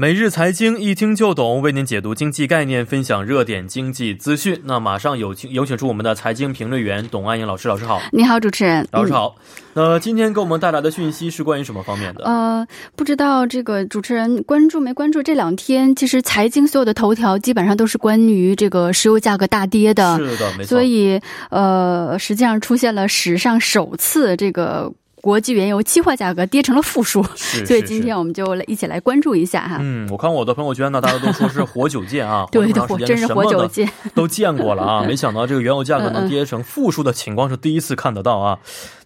每日财经一听就懂，为您解读经济概念，分享热点经济资讯。那马上有请有请出我们的财经评论员董安莹老师，老师好。你好，主持人。老师好。那今天给我们带来的讯息是关于什么方面的？呃，不知道这个主持人关注没关注？这两天其实财经所有的头条基本上都是关于这个石油价格大跌的。是的，没错。所以呃，实际上出现了史上首次这个。国际原油期货价格跌成了负数，所以今天我们就来一起来关注一下哈。嗯，我看我的朋友圈呢，大家都说是活久见啊，对的，真是活久见，都见过了啊。没想到这个原油价格能跌成负数的情况是第一次看得到啊。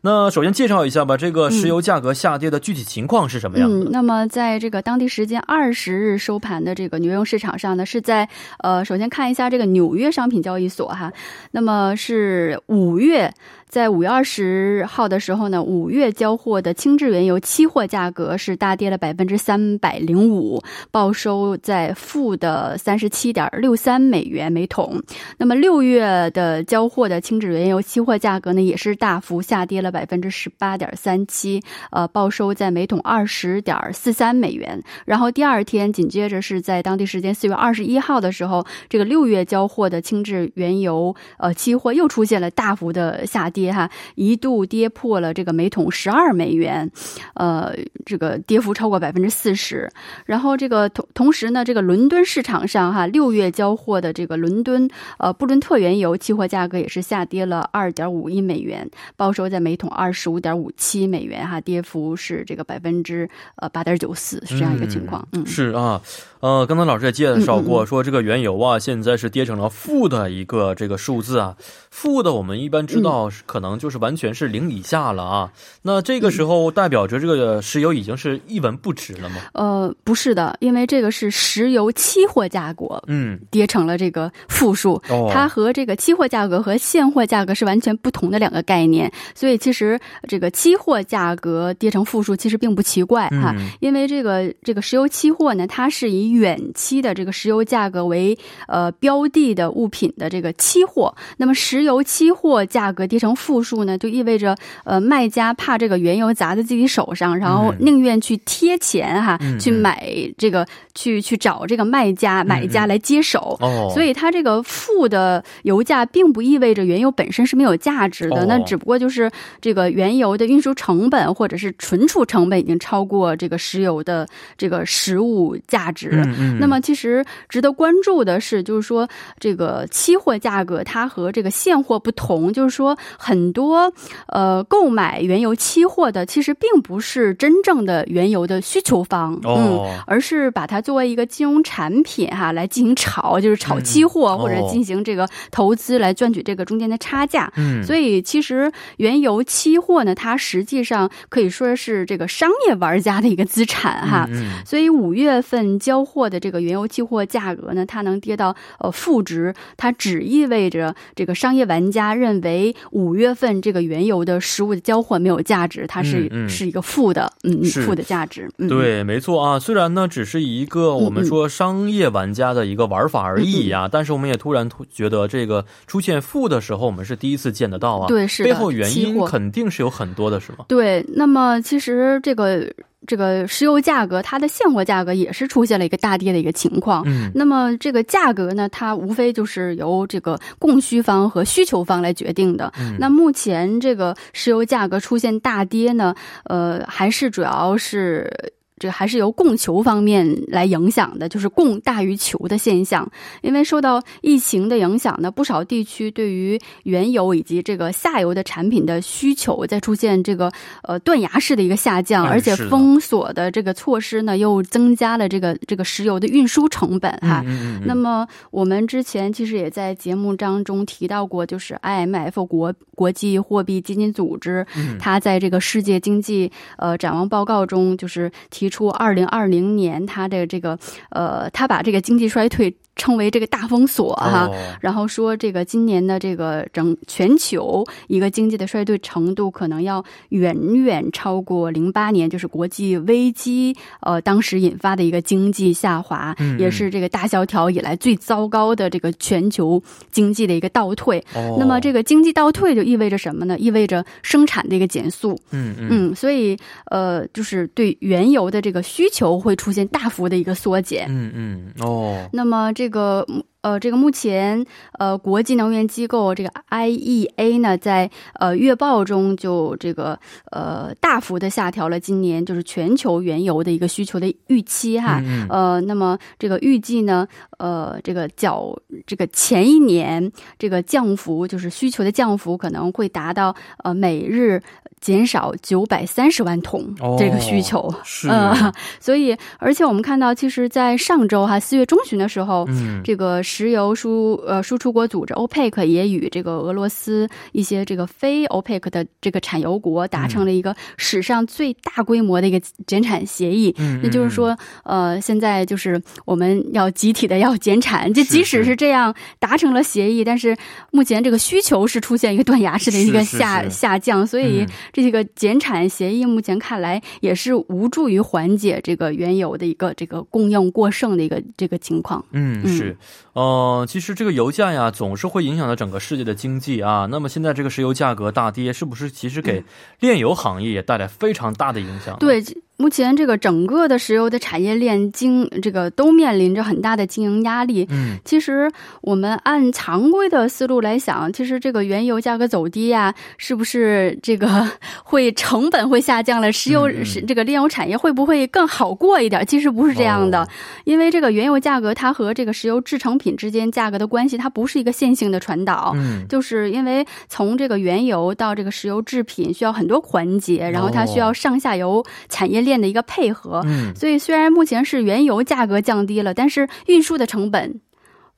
那首先介绍一下吧，这个石油价格下跌的具体情况是什么样的？那么在这个当地时间二十日收盘的这个原油市场上呢，是在呃，首先看一下这个纽约商品交易所哈，那么是五月。在五月二十号的时候呢，五月交货的轻质原油期货价格是大跌了百分之三百零五，报收在负的三十七点六三美元每桶。那么六月的交货的轻质原油期货价格呢，也是大幅下跌了百分之十八点三七，呃，报收在每桶二十点四三美元。然后第二天紧接着是在当地时间四月二十一号的时候，这个六月交货的轻质原油呃期货又出现了大幅的下跌。哈，一度跌破了这个每桶十二美元，呃，这个跌幅超过百分之四十。然后这个同同时呢，这个伦敦市场上哈，六月交货的这个伦敦呃布伦特原油期货价格也是下跌了二点五亿美元，报收在每桶二十五点五七美元哈，跌幅是这个百分之呃八点九四，是这样一个情况。嗯，是啊，呃，刚才老师也介绍过，说这个原油啊，现在是跌成了负的一个这个数字啊，负的我们一般知道是。可能就是完全是零以下了啊，那这个时候代表着这个石油已经是一文不值了吗？呃，不是的，因为这个是石油期货价格，嗯，跌成了这个负数，它和这个期货价格和现货价格是完全不同的两个概念，所以其实这个期货价格跌成负数其实并不奇怪哈，因为这个这个石油期货呢，它是以远期的这个石油价格为呃标的的物品的这个期货，那么石油期货价格跌成。负数呢，就意味着呃，卖家怕这个原油砸在自己手上，然后宁愿去贴钱哈，去买这个，去去找这个卖家买家来接手。哦，所以它这个负的油价并不意味着原油本身是没有价值的，那只不过就是这个原油的运输成本或者是存储成本已经超过这个石油的这个实物价值。嗯，那么其实值得关注的是，就是说这个期货价格它和这个现货不同，就是说很。多呃，购买原油期货的其实并不是真正的原油的需求方，嗯，而是把它作为一个金融产品哈来进行炒，就是炒期货或者进行这个投资来赚取这个中间的差价。嗯，所以其实原油期货呢，它实际上可以说是这个商业玩家的一个资产哈。嗯，所以五月份交货的这个原油期货价格呢，它能跌到呃负值，它只意味着这个商业玩家认为五月。月份这个原油的实物的交换没有价值，它是是一个负的，嗯，负的价值。对，没错啊。虽然呢，只是一个我们说商业玩家的一个玩法而已啊，但是我们也突然觉得这个出现负的时候，我们是第一次见得到啊。对，是背后原因肯定是有很多的，是吗？对，那么其实这个。这个石油价格，它的现货价格也是出现了一个大跌的一个情况。嗯，那么这个价格呢，它无非就是由这个供需方和需求方来决定的。嗯，那目前这个石油价格出现大跌呢，呃，还是主要是。这还是由供求方面来影响的，就是供大于求的现象。因为受到疫情的影响呢，不少地区对于原油以及这个下游的产品的需求在出现这个呃断崖式的一个下降，而且封锁的这个措施呢，又增加了这个这个石油的运输成本哈。那么我们之前其实也在节目当中提到过，就是 IMF 国国际货币基金组织，它在这个世界经济呃展望报告中就是提。提出二零二零年，他的这个呃，他把这个经济衰退称为这个大封锁哈，然后说这个今年的这个整全球一个经济的衰退程度可能要远远超过零八年，就是国际危机呃当时引发的一个经济下滑，也是这个大萧条以来最糟糕的这个全球经济的一个倒退。那么这个经济倒退就意味着什么呢？意味着生产的一个减速。嗯嗯，所以呃就是对原油的这个需求会出现大幅的一个缩减。嗯嗯哦，那么这。这个呃，这个目前呃，国际能源机构这个 IEA 呢，在呃月报中就这个呃大幅的下调了今年就是全球原油的一个需求的预期哈。呃，那么这个预计呢，呃，这个较这个前一年这个降幅就是需求的降幅可能会达到呃每日。减少九百三十万桶这个需求，嗯，所以而且我们看到，其实，在上周哈四月中旬的时候，嗯，这个石油输呃输出国组织 OPEC 也与这个俄罗斯一些这个非 OPEC 的这个产油国达成了一个史上最大规模的一个减产协议，嗯，那就是说，呃，现在就是我们要集体的要减产，就即使是这样达成了协议，但是目前这个需求是出现一个断崖式的一个下下降，所以。这个减产协议目前看来也是无助于缓解这个原油的一个这个供应过剩的一个这个情况。嗯，是，呃，其实这个油价呀，总是会影响到整个世界的经济啊。那么现在这个石油价格大跌，是不是其实给炼油行业也带来非常大的影响？对。目前这个整个的石油的产业链经这个都面临着很大的经营压力。嗯，其实我们按常规的思路来想，其实这个原油价格走低呀，是不是这个会成本会下降了？石油是这个炼油产业会不会更好过一点？其实不是这样的，因为这个原油价格它和这个石油制成品之间价格的关系，它不是一个线性的传导。嗯，就是因为从这个原油到这个石油制品需要很多环节，然后它需要上下游产业。链的一个配合，嗯，所以虽然目前是原油价格降低了，但是运输的成本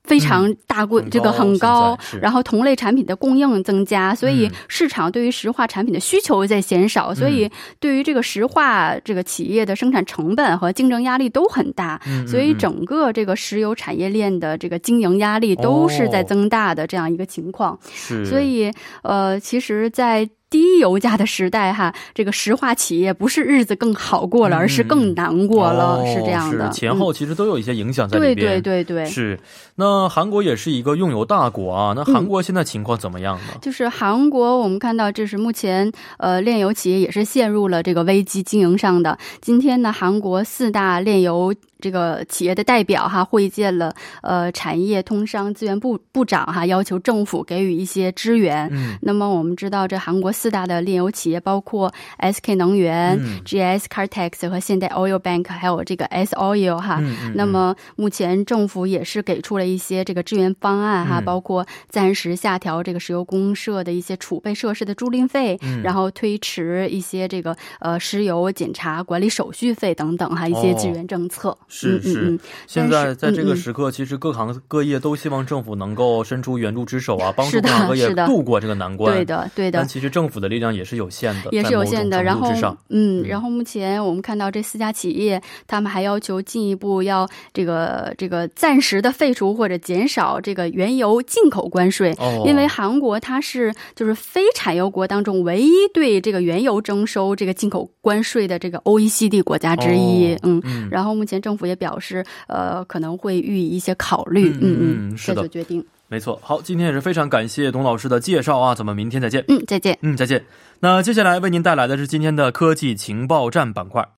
非常大，贵这个很高，然后同类产品的供应增加，所以市场对于石化产品的需求在减少，所以对于这个石化这个企业的生产成本和竞争压力都很大，所以整个这个石油产业链的这个经营压力都是在增大的这样一个情况，所以呃，其实，在低油价的时代，哈，这个石化企业不是日子更好过了，而是更难过了，是这样的。前后其实都有一些影响在里边。对对对对，是。那韩国也是一个用油大国啊，那韩国现在情况怎么样呢？就是韩国，我们看到这是目前呃炼油企业也是陷入了这个危机经营上的。今天呢，韩国四大炼油。这个企业的代表哈会见了呃产业通商资源部部长哈，要求政府给予一些支援。嗯，那么我们知道这韩国四大的炼油企业包括 SK 能源、GS Cartex 和现代 Oil Bank，还有这个 S Oil 哈。嗯那么目前政府也是给出了一些这个支援方案哈，包括暂时下调这个石油公社的一些储备设施的租赁费，然后推迟一些这个呃石油检查管理手续费等等哈一些支援政策。是是，现在在这个时刻，其实各行各业都希望政府能够伸出援助之手啊，帮助各行各业度过这个难关。对的，对的。但其实政府的力量也是有限的，也是有限的。然后，嗯，然后目前我们看到这四家企业，他们还要求进一步要这个这个暂时的废除或者减少这个原油进口关税，因为韩国它是就是非产油国当中唯一对这个原油征收这个进口关税的这个 OECD 国家之一。嗯，然后目前政府。也表示，呃，可能会予以一些考虑，嗯嗯，是的，决定，没错。好，今天也是非常感谢董老师的介绍啊，咱们明天再见。嗯，再见。嗯，再见。那接下来为您带来的是今天的科技情报站板块。